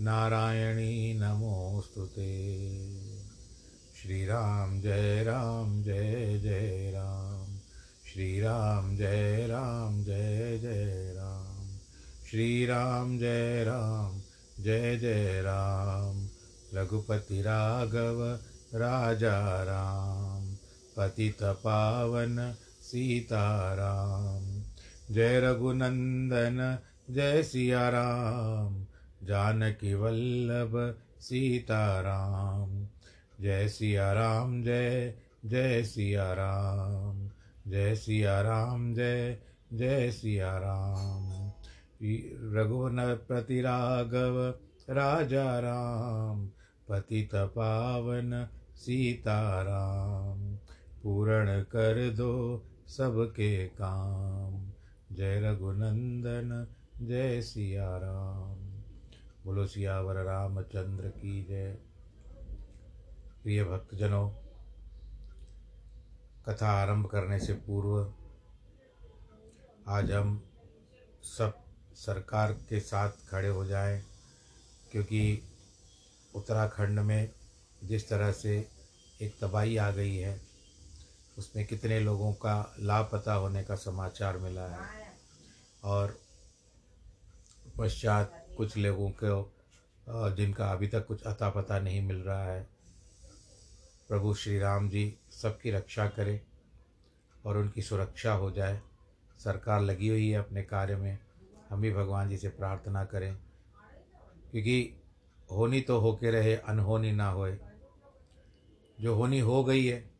नारायणी नमोऽस्तु ते। श्रीराम जय राम जय जय राम। श्रीराम जय राम जय जय राम। श्रीराम जय राम जय जय राम। रघुपति राघव राजा राम। पतित पावन सीताराम जय रघुनंदन जय सिया राम। जानकी वल्लभ सीताराम। जय सिया राम जय जय सिया राम जय सिया राम जय जय सिया राम रघुनपति राघव राजा राम, पतित पावन सीताराम। पूर्ण कर दो सबके काम। जय रघुनंदन, जय सिया राम बोलो, सियावर रामचंद्र की जय। प्रिय भक्तजनों, कथा आरंभ करने से पूर्व आज हम सब सरकार के साथ खड़े हो जाएँ, क्योंकि उत्तराखंड में जिस तरह से एक तबाही आ गई है, उसमें कितने लोगों का लापता होने का समाचार मिला है। और पश्चात कुछ लोगों को जिनका अभी तक कुछ अता पता नहीं मिल रहा है। प्रभु श्री राम जी सबकी रक्षा करें और उनकी सुरक्षा हो जाए। सरकार लगी हुई है अपने कार्य में। हम भी भगवान जी से प्रार्थना करें। क्योंकि होनी तो होके रहे, अनहोनी ना होए। जो होनी हो गई है,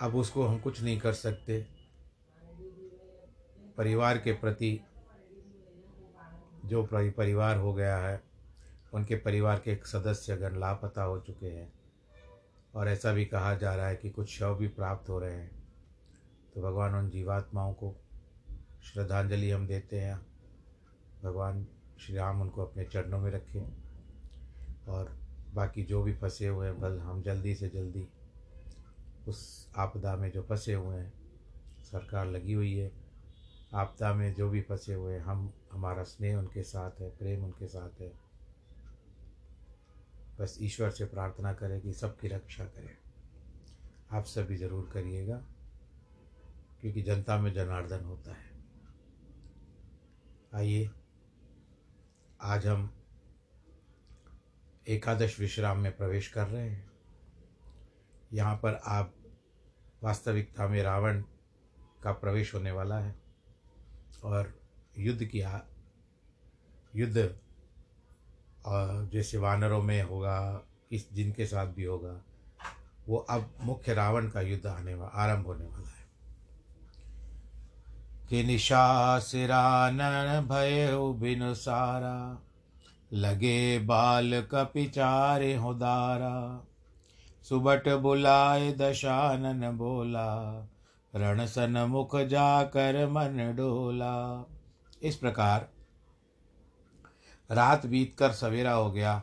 अब उसको हम कुछ नहीं कर सकते। परिवार के प्रति जो परिवार हो गया है, उनके परिवार के एक सदस्यगण लापता हो चुके हैं, और ऐसा भी कहा जा रहा है कि कुछ शव भी प्राप्त हो रहे हैं तो भगवान उन जीवात्माओं को श्रद्धांजलि हम देते हैं। भगवान श्री राम उनको अपने चरणों में रखें, और बाकी जो भी फंसे हुए हैं, बल हम जल्दी से जल्दी उस आपदा में जो फंसे हुए हैं, सरकार लगी हुई है, आपदा में जो भी फंसे हुए हैं, हम हमारा स्नेह उनके साथ है, प्रेम उनके साथ है। बस ईश्वर से प्रार्थना करें कि सबकी रक्षा करें। आप सभी ज़रूर करिएगा, क्योंकि जनता में जनार्दन होता है। आइए, आज हम एकादश विश्राम में प्रवेश कर रहे हैं। यहाँ पर आप वास्तविकता में रावण का प्रवेश होने वाला है और युद्ध किया, युद्ध और जैसे वानरों में होगा किस जिनके साथ भी होगा, वो अब मुख्य रावण का युद्ध आने वाला आरंभ होने वाला है। कि निशा निशासिरानन भय बिन सारा, लगे बाल कपिचारे हो दारा, सुबट बुलाए दशानन बोला, रणसन मुख जाकर मन डोला। इस प्रकार रात बीत कर सवेरा हो गया।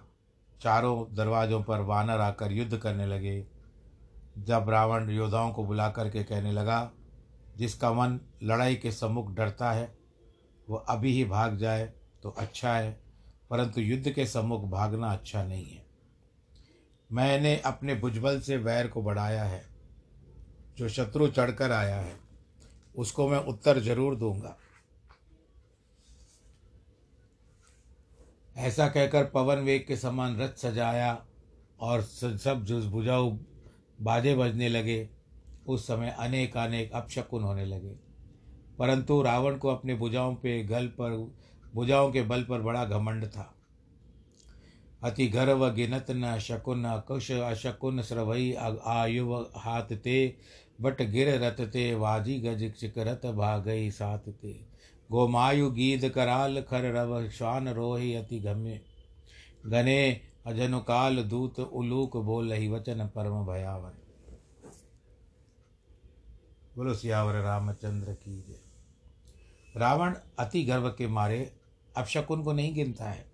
चारों दरवाज़ों पर वानर आकर युद्ध करने लगे। जब रावण योद्धाओं को बुला करके कहने लगा, जिसका मन लड़ाई के सम्मुख डरता है, वो अभी ही भाग जाए तो अच्छा है, परंतु युद्ध के सम्मुख भागना अच्छा नहीं है। मैंने अपने भुजबल से वैर को बढ़ाया है। जो शत्रु चढ़कर आया है, उसको मैं उत्तर ज़रूर दूँगा। ऐसा कहकर पवन वेग के समान रथ सजाया और सब जुज बुझाऊ बाजे बजने लगे। उस समय अनेक अनेक अपशकुन होने लगे। परंतु रावण को अपने भुजाओं पे गल पर भुजाओं के बल पर बड़ा घमंड था। अति गर्व, गिनत न शकुन कुश अशकुन स्रवई आयु हाथ ते, बट गिर रत ते, वाजी गज चिकरत भागई सात ते। गोमायु गीध कराल खर रव श्वान रोहि अति गम्य। गने अजनु काल दूत उलूक बोल ही वचन परम भयावन। बोलो सियावर रामचंद्र की जय। रावण अति गर्व के मारे अब शकुन को नहीं गिनता है।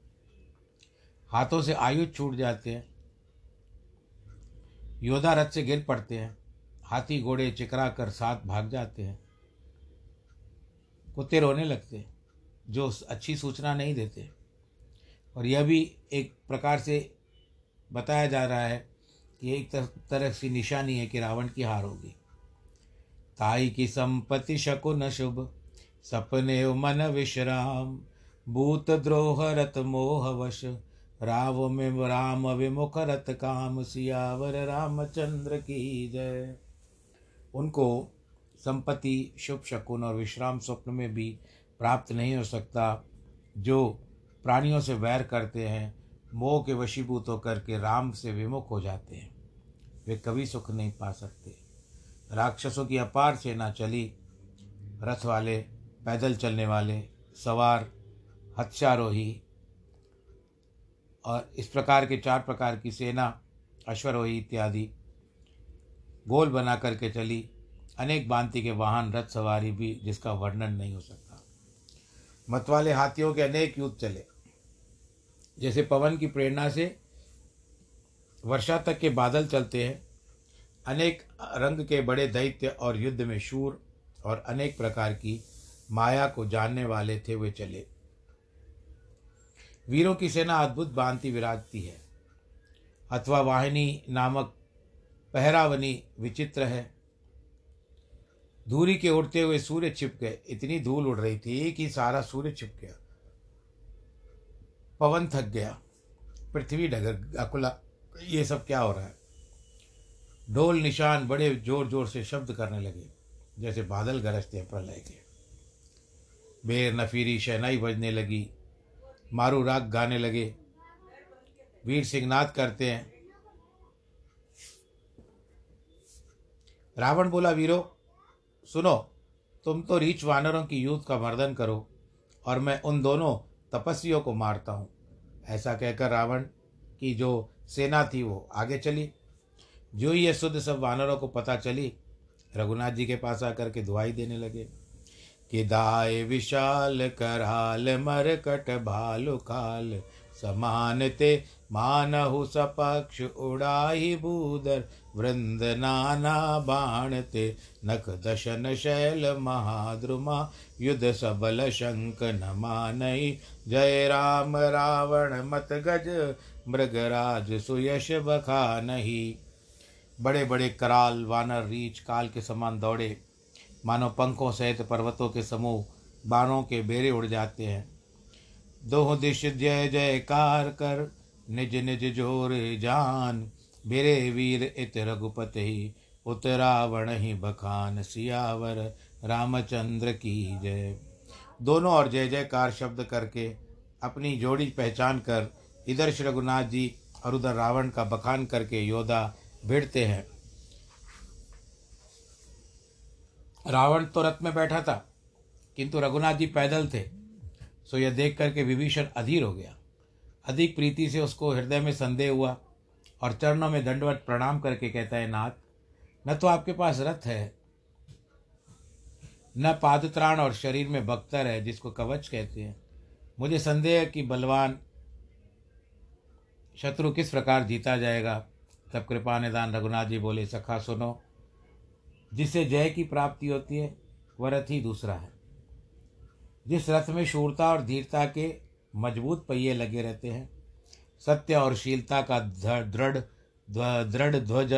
हाथों से आयुध छूट जाते हैं। योद्धा रथ से गिर पड़ते हैं। हाथी घोड़े चिकरा कर साथ भाग जाते हैं। कुत्ते रोने लगते जो अच्छी सूचना नहीं देते। और यह भी एक प्रकार से बताया जा रहा है कि एक तरह की निशानी है कि रावण की हार होगी। ताई की संपत्ति शकुन शुभ सपने मन विश्राम, भूत द्रोह रत मोह वश, राव में राम विमुख रत काम, सियावर रामचंद्र की जय। उनको संपत्ति, शुभ शकुन और विश्राम स्वप्न में भी प्राप्त नहीं हो सकता, जो प्राणियों से वैर करते हैं, मोह के वशीभूत होकर के राम से विमुख हो जाते हैं। वे कभी सुख नहीं पा सकते। राक्षसों की अपार सेना चली, रथ वाले, पैदल चलने वाले, सवार, हत्यारोही, और इस प्रकार के चार प्रकार की सेना, अश्वरोही इत्यादि, गोल बना करके चली अनेक बांति के वाहन, रथ सवारी भी जिसका वर्णन नहीं हो सकता। मतवाले हाथियों के अनेक युद्ध चले। जैसे पवन की प्रेरणा से वर्षा तक के बादल चलते हैं, अनेक रंग के बड़े दैत्य और युद्ध में शूर और अनेक प्रकार की माया को जानने वाले थे, वे चले। वीरों की सेना अद्भुत बांति विराजती है। अथवा वाहिनी नामक पहरावनी विचित्र है। धूरी के उड़ते हुए सूर्य छिप गए। इतनी धूल उड़ रही थी कि सारा सूर्य छिप गया। पवन थक गया। पृथ्वी डगर अकुला, ये सब क्या हो रहा है? ढोल निशान बड़े ज़ोर ज़ोर से शब्द करने लगे, जैसे बादल गरजते हैं प्रलय के। बेर नफीरी शहनाई बजने लगी। मारू राग गाने लगे। वीर सिंहनाथ करते हैं। रावण बोला, वीरो सुनो, तुम तो रीच वानरों की यूथ का मर्दन करो, और मैं उन दोनों तपस्वियों को मारता हूँ। ऐसा कहकर रावण की जो सेना थी वो आगे चली। जो ही ये शुद्ध सब वानरों को पता चली, रघुनाथ जी के पास आकर के दुआई देने लगे। कि दाय विशाल कराल मरकट भालु काल समान ते मानहु सपक्ष उड़ाही भूदर वृंद नाना बाण ते नख दशन शैल महाद्रुमा, युद्ध सबल शंक न मानई। जय राम रावण मत गज, मृगराज सुयश बखा नहीं। बड़े बड़े कराल, वानर रीछ काल के समान दौड़े। मानो पंखों सहित पर्वतों के समूह, बाणों के बेरे उड़ जाते हैं। दोह दिश जय जयकार कर, निज निज ज़ोर जान। बिरे वीर इत रघुपत उतरावण ही बखान सियावर, रामचंद्र की जय। दोनों और जय जयकार शब्द करके अपनी जोड़ी पहचान कर, इधर श्री रघुनाथ जी और उधर रावण का बखान करके योद्धा भिड़ते हैं। रावण तो रथ में बैठा था, किंतु रघुनाथ जी पैदल थे। सो यह देख करके विभीषण अधीर हो गया। अधिक प्रीति से उसको हृदय में संदेह हुआ और चरणों में दंडवत प्रणाम करके कहता है, नाथ, न तो आपके पास रथ है, न पादत्राण और शरीर में बख्तर है जिसको कवच कहते हैं। मुझे संदेह है कि बलवान शत्रु किस प्रकार जीता जाएगा। तब कृपा निदान रघुनाथ जी बोले, सखा सुनो जिससे जय की प्राप्ति होती है, वह रथ ही दूसरा है। जिस रथ में शूरता और धीरता के मज़बूत पहिए लगे रहते हैं, सत्य और शीलता का दृढ़ दृढ़ ध्वज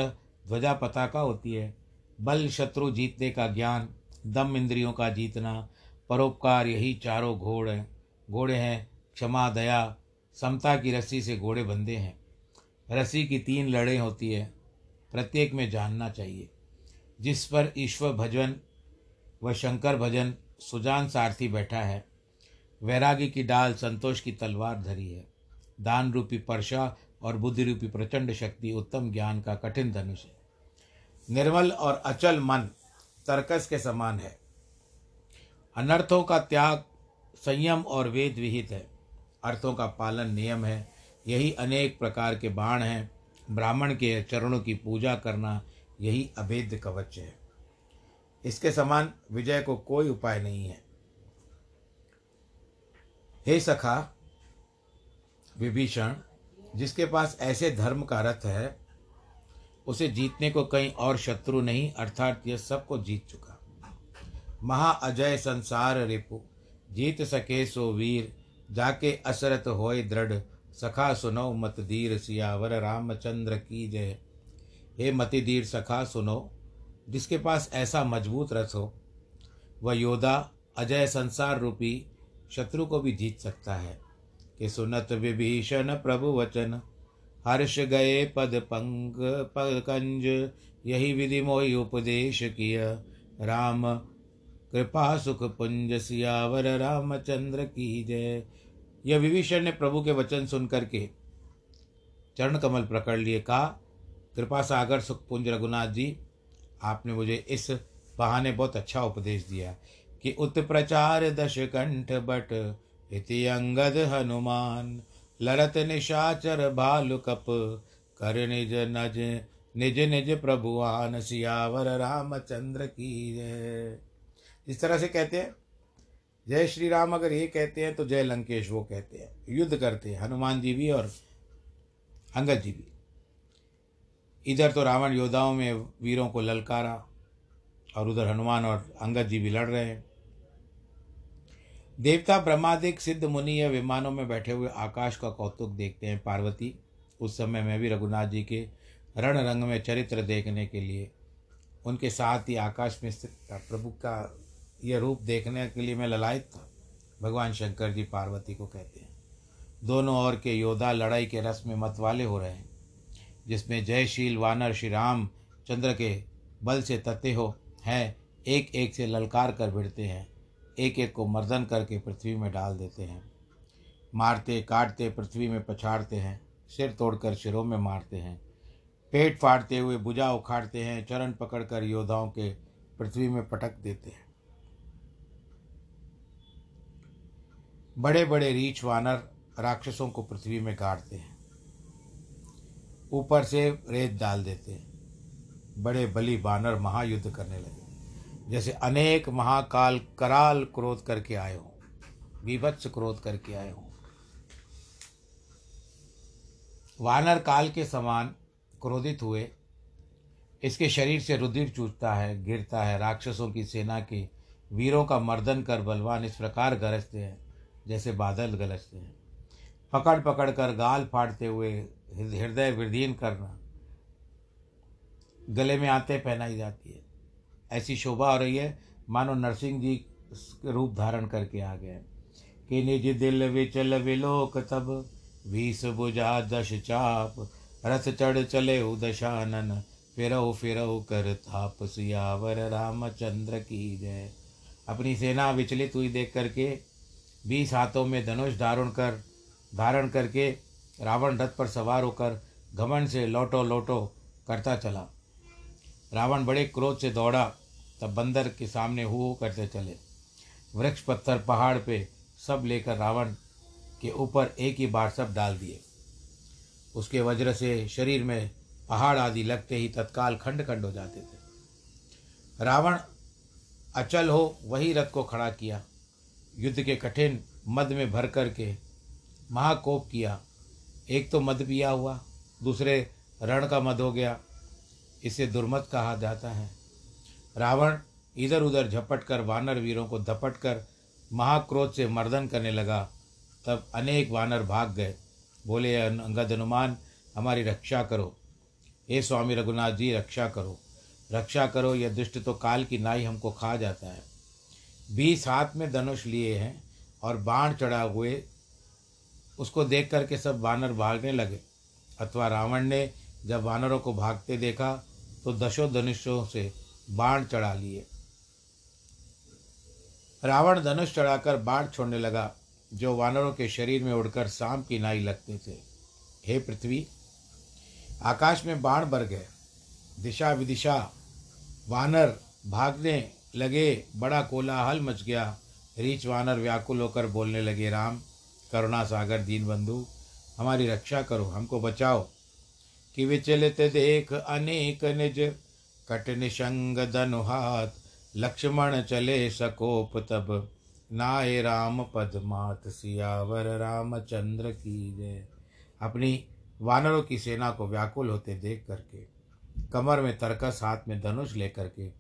ध्वजा पताका होती है। बल शत्रु जीतने का ज्ञान, दम इंद्रियों का जीतना, परोपकार यही चारों घोड़ हैं। घोड़े हैं, क्षमा, दया, समता की रस्सी से घोड़े बंधे हैं। रस्सी की तीन लड़ें होती है, प्रत्येक में जानना चाहिए। जिस पर ईश्वर भजन व शंकर भजन सुजान सारथी बैठा है। वैरागी की डाल संतोष की तलवार धरी है। दान रूपी परशा और बुद्धि रूपी प्रचंड शक्ति उत्तम ज्ञान का कठिन धनुष है। निर्मल और अचल मन तर्कस के समान है। अनर्थों का त्याग संयम और वेद विहित है। अर्थों का पालन नियम है। यही अनेक प्रकार के बाण हैं। ब्राह्मण के चरणों की पूजा करना यही अभेद्य कवच है। इसके समान विजय को कोई उपाय नहीं है। हे सखा, विभीषण, जिसके पास ऐसे धर्म का रथ है, उसे जीतने को कहीं और शत्रु नहीं, अर्थात यह सबको जीत चुका। महाअजय संसार रिपु, जीत सके सो वीर, जाके असरत होय दृढ़। सखा सुनो मतधीर सियावर, रामचंद्र की जय। हे मतिधीर, सखा सुनो जिसके पास ऐसा मज़बूत रथ हो, वह योद्धा अजय संसार रूपी शत्रु को भी जीत सकता है। कि सुनत विभीषण प्रभु वचन, हर्ष गए पद पंग पद कंज, यही विधि मोहि उपदेश किया। राम, कृपा सुख पुंज, सियावर रामचंद्र की जय। यह विभीषण ने प्रभु के वचन सुन करके चरण कमल प्रकट लिए, कहा, कृपा सागर सुख पुंज रघुनाथ जी आपने मुझे इस बहाने बहुत अच्छा उपदेश दिया कि उत्प्रचार दश कंठ बट इति अंगद हनुमान लरत निशाचर भालु कप कर निज नज, निज निज प्रभुआन सियावर रामचंद्र की जय। इस तरह से कहते हैं। जय श्री राम अगर ये कहते हैं तो जय लंकेश वो कहते हैं। युद्ध करते हैं। हनुमान जी भी और अंगद जी भी। इधर तो रावण योद्धाओं में वीरों को ललकारा और उधर हनुमान और अंगद जी भी लड़ रहे हैं। देवता ब्रह्मादिक, सिद्ध मुनि या विमानों में बैठे हुए आकाश का कौतुक देखते हैं पार्वती। उस समय मैं भी रघुनाथ जी के रण रंग में चरित्र देखने के लिए, उनके साथ ही आकाश में प्रभु का यह रूप देखने के लिए मैं ललायत था। भगवान शंकर जी पार्वती को कहते हैं, दोनों ओर के योद्धा लड़ाई के रस में मतवाले हो रहे हैं। जिसमें जयशील, वानर श्री राम चंद्र के बल से तते हो, हैं एक एक से ललकार कर भिड़ते हैं एक एक को मर्दन करके पृथ्वी में डाल देते हैं। मारते, काटते, पृथ्वी में पछाड़ते हैं, सिर तोड़कर सिरों में मारते हैं। पेट फाड़ते हुए भुजा उखाड़ते हैं, चरण पकड़कर योद्धाओं के पृथ्वी में पटक देते हैं। बड़े बड़े रीछ वानर राक्षसों को पृथ्वी में गाड़ते हैं। ऊपर से रेत डाल देते हैं। बड़े बली बानर महायुद्ध करने लगे। जैसे अनेक महाकाल कराल क्रोध करके आए हों विभत्स क्रोध करके आए हों। वानर काल के समान क्रोधित हुए। इसके शरीर से रुधिर चूसता है, गिरता है। राक्षसों की सेना के वीरों का मर्दन कर बलवान इस प्रकार गरजते हैं, जैसे बादल गरजते हैं। पकड़ पकड़ कर गाल फाड़ते हुए हृदय वृद्धीन करना। गले में आते पहनाई जाती है। ऐसी शोभा हो रही है, मानो नरसिंह जी रूप धारण करके आ गए। कि निज दिल विचल विलोक तब वीस बुझा दश चाप। रथ चढ़ चले उदशानन फिरऊ फिरऊ कर थाप सियावर रामचंद्र की जय। अपनी सेना विचलित हुई देख करके, बीस हाथों में धनुष धारण कर धारण करके रावण रथ पर सवार होकर घमंड से लौटो लौटो करता चला। रावण बड़े क्रोध से दौड़ा, तब बंदर के सामने हु करते चले। वृक्ष, पत्थर, पहाड़ पे सब लेकर रावण के ऊपर एक ही बार सब डाल दिए। उसके वज्र से शरीर में पहाड़ आदि लगते ही तत्काल खंड खंड हो जाते थे। रावण अचल हो वही रथ को खड़ा किया। युद्ध के कठिन मद में भर करके महाकोप किया। एक तो मद पिया हुआ, दूसरे रण का मद हो गया। इसे दुर्मत कहा जाता है। रावण इधर उधर झपट कर वानर वीरों को धपट कर महाक्रोध से मर्दन करने लगा। तब अनेक वानर भाग गए। बोले अंगद हनुमान, हमारी रक्षा करो। हे स्वामी रघुनाथ जी, रक्षा करो। रक्षा करो, यह दुष्ट तो काल की नाई हमको खा जाता है। बीस हाथ में धनुष लिए हैं और बाण चढ़ा हुए उसको देख करके सब वानर भागने लगे। अथवा रावण ने जब वानरों को भागते देखा तो दशो धनुषों से बाण चढ़ा लिए। रावण धनुष चढ़ाकर बाण छोड़ने लगा, जो वानरों के शरीर में उड़कर सांप की नाई लगते थे। हे पृथ्वी, आकाश में बाण भर गए। दिशा विदिशा, वानर भागने लगे, बड़ा कोलाहल मच गया। रीच वानर व्याकुल होकर बोलने लगे, राम करुणा सागर दीन बंधु, हमारी रक्षा करो, हमको बचाओ। कि विचलित देख अनेक निज, कट निशंग धनुहात लक्ष्मण चले सकोप तब। नाय राम पद मात सियावर, रामचंद्र की जय। अपनी वानरों की सेना को व्याकुल होते देख करके, कमर में तरकस, हाथ में धनुष लेकर के,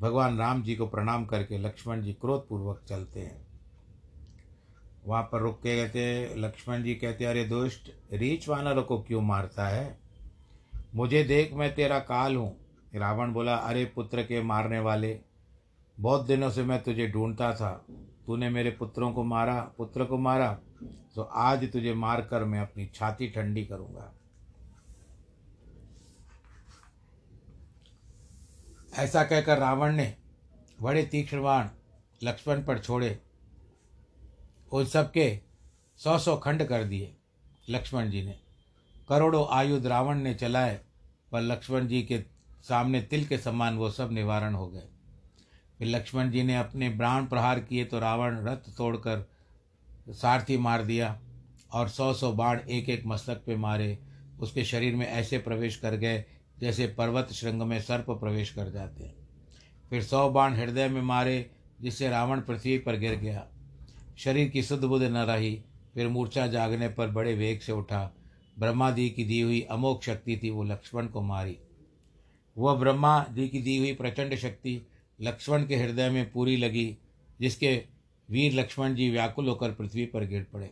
भगवान राम जी को प्रणाम करके लक्ष्मण जी क्रोधपूर्वक चलते हैं। वहाँ पर रुक के कहते लक्ष्मण जी कहते अरे दुष्ट रीच वानरों को क्यों मारता है? मुझे देख मैं तेरा काल हूँ। रावण बोला, अरे पुत्र के मारने वाले, बहुत दिनों से मैं तुझे ढूंढता था। तूने मेरे पुत्रों को मारा, पुत्र को मारा तो आज तुझे मार कर मैं अपनी छाती ठंडी करूँगा। ऐसा कहकर रावण ने बड़े तीक्ष्ण बाण लक्ष्मण पर छोड़े। उन सबके सौ सौ खंड कर दिए लक्ष्मण जी ने। करोड़ों आयुध रावण ने चलाए, पर लक्ष्मण जी के सामने तिल के समान वो सब निवारण हो गए। फिर लक्ष्मण जी ने अपने प्राण प्रहार किए तो रावण रथ तोड़कर सारथी मार दिया और सौ सौ बाण एक एक मस्तक पे मारे। उसके शरीर में ऐसे प्रवेश कर गए जैसे पर्वत श्रृंग में सर्प प्रवेश कर जाते हैं। फिर सौ बाण हृदय में मारे, जिससे रावण पृथ्वी पर गिर गया। शरीर की शुद्ध बुद्ध न रही, फिर मूर्छा जागने पर बड़े वेग से उठा। ब्रह्मा दी की दी हुई अमोक शक्ति थी, वो लक्ष्मण को मारी। वह ब्रह्मा दी की दी हुई प्रचंड शक्ति लक्ष्मण के हृदय में पूरी लगी, जिसके वीर लक्ष्मण जी व्याकुल होकर पृथ्वी पर गिर पड़े।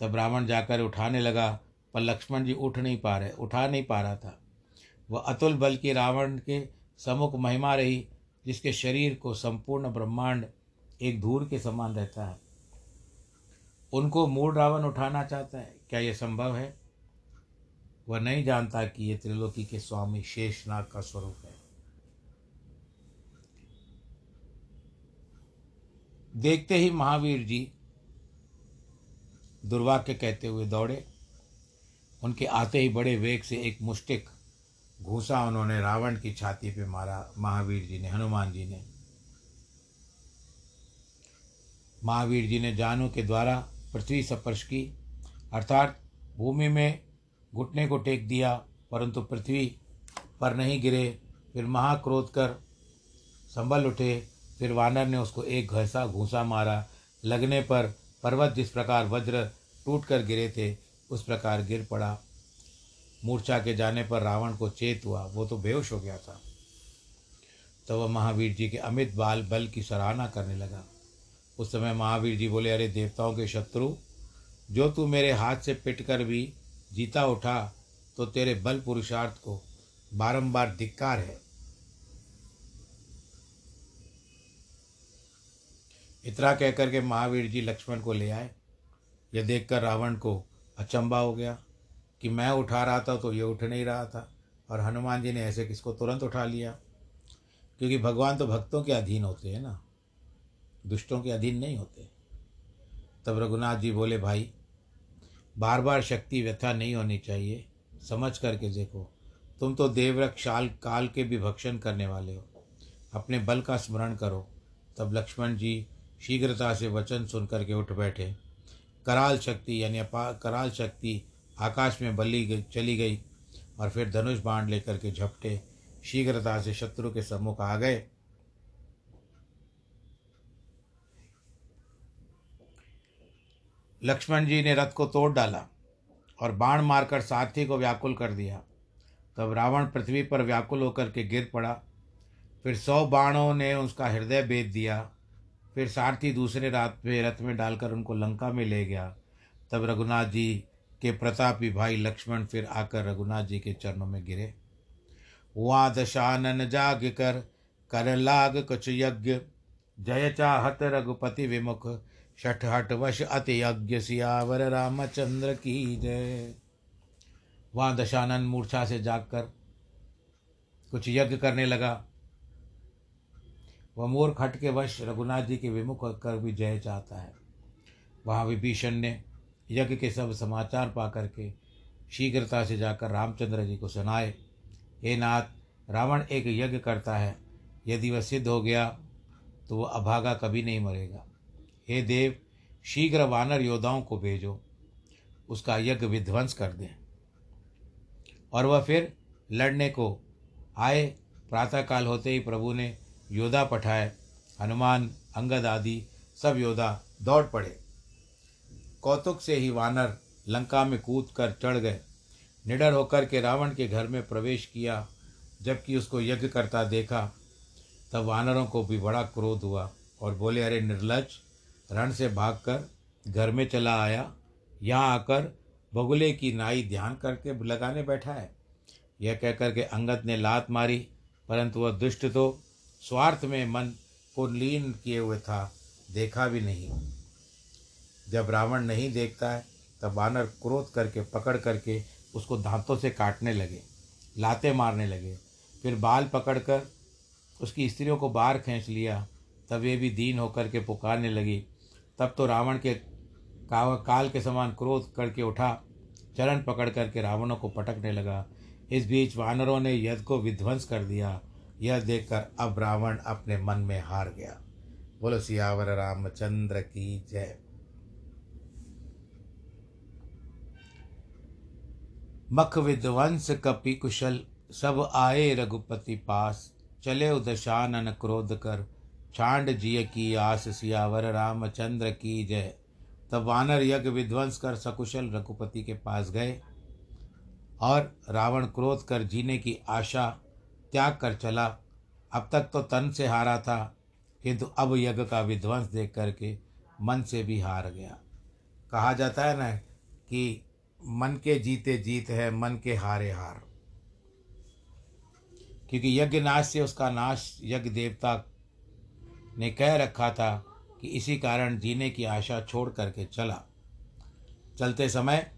तब ब्राह्मण जाकर उठाने लगा, पर लक्ष्मण जी उठ नहीं पा रहे, उठा नहीं पा रहा था। वह अतुल बल की रावण के समुख महिमा रही, जिसके शरीर को संपूर्ण ब्रह्मांड एक धूल के समान रहता है। उनको मूल रावण उठाना चाहता है। क्या यह संभव है? वह नहीं जानता कि ये त्रिलोकी के स्वामी शेषनाग का स्वरूप है। देखते ही महावीर जी दुर्वाक्य कहते हुए दौड़े। उनके आते ही बड़े वेग से एक मुष्टिक घूसा उन्होंने रावण की छाती पे मारा। महावीर जी ने, हनुमान जी ने। महावीर जी ने जानू के द्वारा पृथ्वी स्पर्श की, अर्थात भूमि में घुटने को टेक दिया, परंतु पृथ्वी पर नहीं गिरे, फिर महाक्रोध कर संभल उठे, फिर वानर ने उसको एक घसा घूसा मारा। लगने पर पर्वत जिस प्रकार वज्र टूट कर गिरे थे, उस प्रकार गिर पड़ा। मूर्छा के जाने पर रावण को चेत हुआ, वो तो बेहोश हो गया था। तो वह महावीर जी के अमित बाल बल की सराहना करने लगा। उस समय महावीर जी बोले, अरे देवताओं के शत्रु, जो तू मेरे हाथ से पिट कर भी जीता उठा तो तेरे बल पुरुषार्थ को बारंबार धिक्कार है। इतना कहकर के महावीर जी लक्ष्मण को ले आए। यह देखकर रावण को अचंबा हो गया कि मैं उठा रहा था तो ये उठ नहीं रहा था, और हनुमान जी ने ऐसे किसको तुरंत उठा लिया? क्योंकि भगवान तो भक्तों के अधीन होते हैं ना। दुष्टों के अधीन नहीं होते। तब रघुनाथ जी बोले, भाई बार बार शक्ति व्यथा नहीं होनी चाहिए। समझ करके देखो, तुम तो देवरक शाल, काल के भी भक्षण करने वाले हो। अपने बल का स्मरण करो। तब लक्ष्मण जी शीघ्रता से वचन सुन करके उठ बैठे। कराल शक्ति, यानी कराल शक्ति आकाश में बली गई, चली गई और फिर धनुष बाण लेकर के झपटे। शीघ्रता से शत्रु के सम्मुख आ गए। लक्ष्मण जी ने रथ को तोड़ डाला और बाण मारकर सारथी को व्याकुल कर दिया। तब रावण पृथ्वी पर व्याकुल होकर के गिर पड़ा। फिर सौ बाणों ने उसका हृदय भेद दिया। फिर सारथी दूसरे रात में रथ में डालकर उनको लंका में ले गया। तब रघुनाथ जी के प्रतापी भाई लक्ष्मण फिर आकर रघुनाथ जी के चरणों में गिरे। वहाँ दशानन जाग कर कर लाग कुछ यज्ञ। जय चाहत रघुपति विमुख शठ हट वश अति यज्ञ सियावर रामचंद्र की जय। वहाँ दशानन मूर्छा से जागकर कुछ यज्ञ करने लगा। वह मूर्ख हट के वश रघुनाथ जी के विमुख कर भी जय चाहता है। वहाँ विभीषण ने यज्ञ के सब समाचार पा करके शीघ्रता से जाकर रामचंद्र जी को सुनाए। हे नाथ, रावण एक यज्ञ करता है। यदि वह सिद्ध हो गया तो वह अभागा कभी नहीं मरेगा। हे देव, शीघ्र वानर योद्धाओं को भेजो, उसका यज्ञ विध्वंस कर दें। और वह फिर लड़ने को आए, प्रातःकाल होते ही प्रभु ने योद्धा पठाए, हनुमान, अंगद आदि सब योद्धा दौड़ पड़े। कौतुक से ही वानर लंका में कूद कर चढ़ गए। निडर होकर के रावण के घर में प्रवेश किया, जबकि उसको यज्ञ करता देखा, तब वानरों को भी बड़ा क्रोध हुआ और बोले, अरे निर्लज रण से भागकर घर में चला आया। यहाँ आकर बगुले की नाई ध्यान करके लगाने बैठा है। यह कहकर के अंगद ने लात मारी, परंतु वह दुष्ट तो स्वार्थ में मन को लीन किए हुए था, देखा भी नहीं। जब रावण नहीं देखता है, तब वानर क्रोध करके, पकड़ करके उसको दांतों से काटने लगे, लाते मारने लगे। फिर बाल पकड़कर उसकी स्त्रियों को बाहर खींच लिया, तब वे भी दीन होकर के पुकारने लगी। तब तो रावण के काल के समान क्रोध करके उठा, चरण पकड़ करके रावणों को पटकने लगा। इस बीच वानरों ने यद को विध्वंस कर दिया। यह देखकर अब रावण अपने मन में हार गया। बोलो, सियावर रामचंद्र की जय। मख विध्वंस कपि कुशल, सब आए रघुपति पास। चले उदशानन क्रोध कर छांड जिय की आस सियावर रामचंद्र की जय। तब वानर यज्ञ विध्वंस कर सकुशल रघुपति के पास गए और रावण क्रोध कर जीने की आशा त्याग कर चला। अब तक तो तन से हारा था, किंतु अब यज्ञ का विध्वंस देख करके मन से भी हार गया। कहा जाता है ना कि मन के जीते जीत है, मन के हारे हार। क्योंकि यज्ञ नाश से उसका नाश यज्ञ देवता ने कह रखा था कि इसी कारण जीने की आशा छोड़ करके चला। चलते समय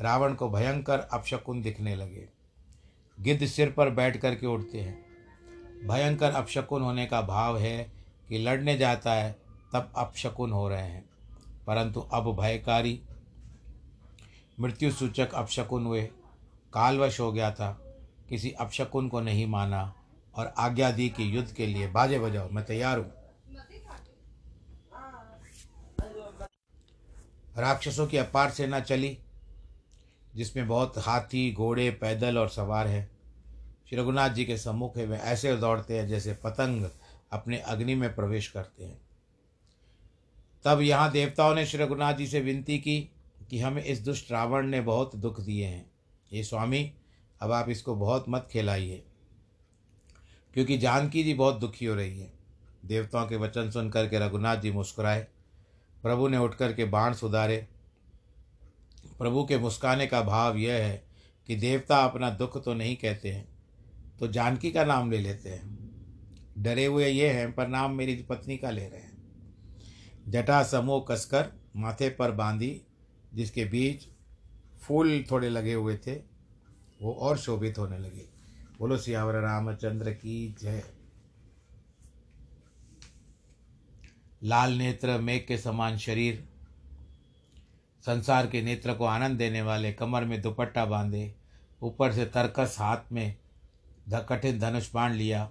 रावण को भयंकर अपशकुन दिखने लगे। गिद्ध सिर पर बैठ करके उठते हैं। भयंकर अपशकुन होने का भाव है कि लड़ने जाता है, तब अपशकुन हो रहे हैं। परंतु अब भयकारी मृत्यु सूचक अपशकुन हुए। कालवश हो गया था। किसी अपशकुन को नहीं माना और आज्ञा दी कि युद्ध के लिए बाजे बजाओ, मैं तैयार हूँ। राक्षसों की अपार सेना चली, जिसमें बहुत हाथी, घोड़े, पैदल और सवार हैं। श्री रघुनाथ जी के सम्मुख है वे ऐसे दौड़ते हैं जैसे पतंग अपने अग्नि में प्रवेश करते हैं। तब यहाँ देवताओं ने श्री रघुनाथ जी से विनती की कि हमें इस दुष्ट रावण ने बहुत दुख दिए हैं। ये स्वामी, अब आप इसको बहुत मत खिलाइए, क्योंकि जानकी जी बहुत दुखी हो रही है। देवताओं के वचन सुन करके रघुनाथ जी मुस्कुराए। प्रभु ने उठ कर के बाण सुधारे। प्रभु के मुस्काने का भाव यह है कि देवता अपना दुख तो नहीं कहते हैं तो जानकी का नाम ले लेते हैं। डरे हुए ये हैं पर नाम मेरी पत्नी का ले रहे हैं। जटा समूह कसकर माथे पर बांधी, जिसके बीच फूल थोड़े लगे हुए थे, वो और शोभित होने लगे। बोलो सियावर रामचंद्र की जय। लाल नेत्र मेघ के समान शरीर संसार के नेत्र को आनंद देने वाले कमर में दुपट्टा बांधे ऊपर से तरकस हाथ में कठिन धनुष बाँध लिया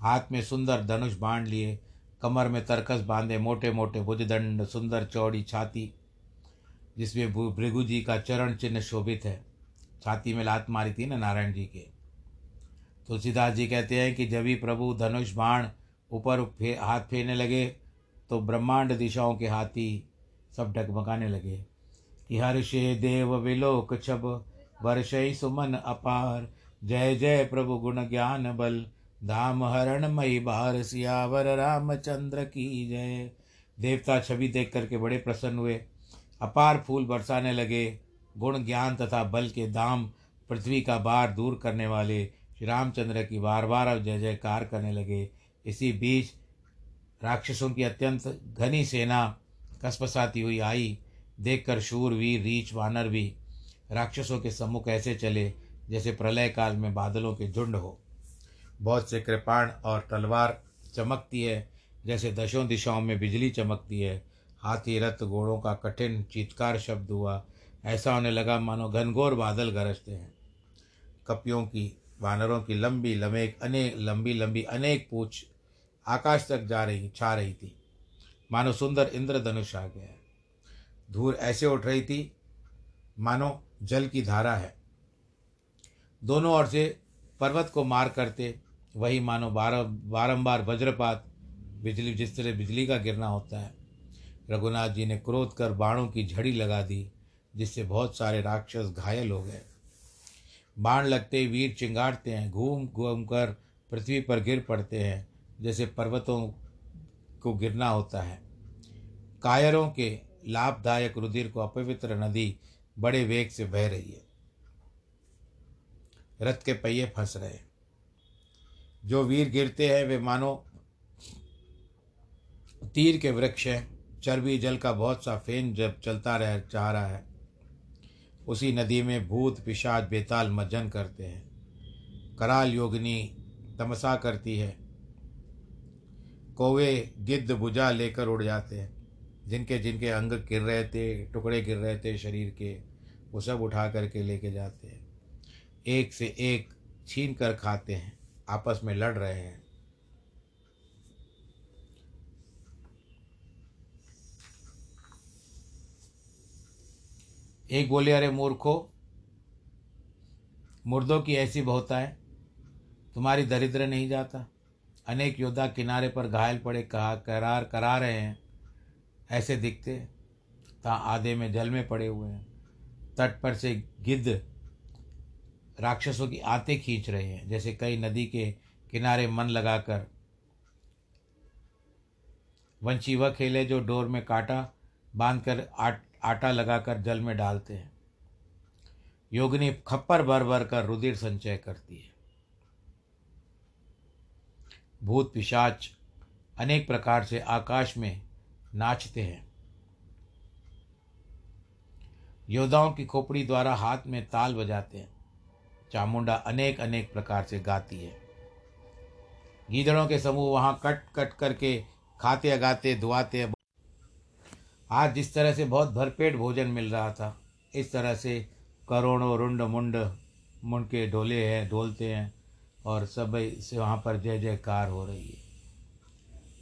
हाथ में सुंदर धनुष बाँध लिए कमर में तरकस बांधे मोटे मोटे भुजदंड सुंदर चौड़ी छाती जिसमें भृगु जी का चरण चिन्ह शोभित है। छाती में लात मारी थी ना नारायण जी के। तुलसीदास जी कहते हैं कि जब भी प्रभु धनुष बाण ऊपर फे, हाथ फेरने लगे तो ब्रह्मांड दिशाओं के हाथी सब डगमगाने लगे कि हर्षे देव विलोक छब वर्षय सुमन अपार। जय जय प्रभु गुण ज्ञान बल, धाम हरण मई बार, सियावर रामचंद्र की जय। देवता छवि देख करके बड़े प्रसन्न हुए, अपार फूल बरसाने लगे, गुण ज्ञान तथा बल के दाम पृथ्वी का बार दूर करने वाले श्री रामचंद्र की बार बार जय, जयकार करने लगे। इसी बीच राक्षसों की अत्यंत घनी सेना कसपसाती हुई आई। देखकर शूर वीर रीच, वानर भी राक्षसों के सम्मुख ऐसे चले जैसे प्रलय काल में बादलों के झुंड हो। बहुत से कृपाण और तलवार चमकती है, जैसे दशों दिशाओं में बिजली चमकती है। हाथी, रथ, घोड़ों का कठिन, चीतकार शब्द हुआ। ऐसा होने लगा, मानो घनघोर बादल गरजते हैं। कपियों की, वानरों की लंबी, लमेक, अनेक, लंबी लंबी, अनेक पूछ आकाश तक जा रही, छा रही थी। मानो सुंदर इंद्रधनुष आ गया धूल ऐसे उठ रही थी, मानो जल की धारा है। दोनों ओर से पर्वत को मार करते, वही मानो बार बारम्बार वज्रपात, बिजली, जिस तरह बिजली का गिरना होता है। रघुनाथ जी ने क्रोध कर बाणों की झड़ी लगा दी, जिससे बहुत सारे राक्षस घायल हो गए। बाण लगते वीर चिंगाड़ते हैं घूम घूम कर पृथ्वी पर गिर पड़ते हैं। जैसे पर्वतों को गिरना होता है। कायरों के लाभदायक रुधिर को अपवित्र नदी बड़े वेग से बह रही है। रथ के पहिए फंस रहे हैं। जो वीर गिरते हैं, वे मानो तीर के वृक्ष हैं। चर्बी जल का बहुत सा फेन जब चलता रह चाह रहा है, उसी नदी में भूत, पिशाच, बेताल, मज्जन करते हैं। कराल योगिनी तमसा करती है। कौवे गिद्ध भुजा लेकर उड़ जाते हैं। जिनके जिनके अंग गिर रहे थे, टुकड़े गिर रहे थे शरीर के, वो सब उठा करके लेके जाते हैं। एक से एक छीन कर खाते हैं, आपस में लड़ रहे हैं। एक बोले, अरे मूर्खो, मुर्दों की ऐसी है तुम्हारी दरिद्र नहीं जाता। अनेक योद्धा किनारे पर घायल पड़े, कहा, करार, करा रहे हैं। ऐसे दिखते ता आधे में जल में पड़े हुए हैं। तट पर से गिद्ध राक्षसों की आते खींच रहे हैं, जैसे कई नदी के किनारे मन लगाकर। वंशी वह खेले जो डोर में काटा बांधकर आट, आटा लगाकर जल में डालते हैं। योगिनी खप्पर भर भर कर रुधिर संचय करती है। भूत पिशाच अनेक प्रकार से आकाश में नाचते हैं। योद्धाओं की खोपड़ी द्वारा हाथ में ताल बजाते हैं। चामुंडा अनेक अनेक प्रकार से गाती है। गीदड़ों के समूह वहाँ कट कट करके खाते गाते धुआते आज जिस तरह से बहुत भरपेट भोजन मिल रहा था, इस तरह से करोड़ों रुंड मुंड मुंड के ढोले हैं ढोलते हैं। और सबसे वहाँ पर जय जयकार हो रही है।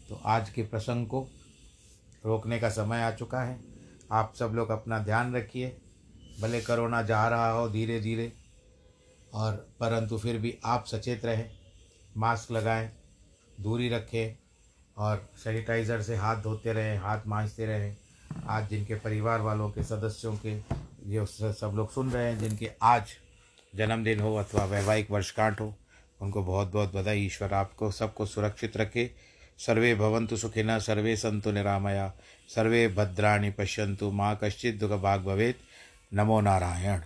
तो आज के प्रसंग को रोकने का समय आ चुका है। आप सब लोग अपना ध्यान रखिए। भले करोना जा रहा हो धीरे धीरे, और परंतु फिर भी आप सचेत रहें, मास्क लगाएँ, दूरी रखें, और सैनिटाइज़र से हाथ धोते रहें, हाथ मांजते रहें। आज जिनके परिवार वालों के, सदस्यों के, ये सब लोग सुन रहे हैं, जिनके आज जन्मदिन हो अथवा वैवाहिक वर्षगांठ हो उनको बहुत बहुत बधाई, ईश्वर आपको सबको सुरक्षित रखे। सर्वे भवन्तु सुखिनः, सर्वे सन्तु निरामया, सर्वे भद्राणि पश्यन्तु, माँ कश्चित् दुःखभाग् भवेत्। नमो नारायण।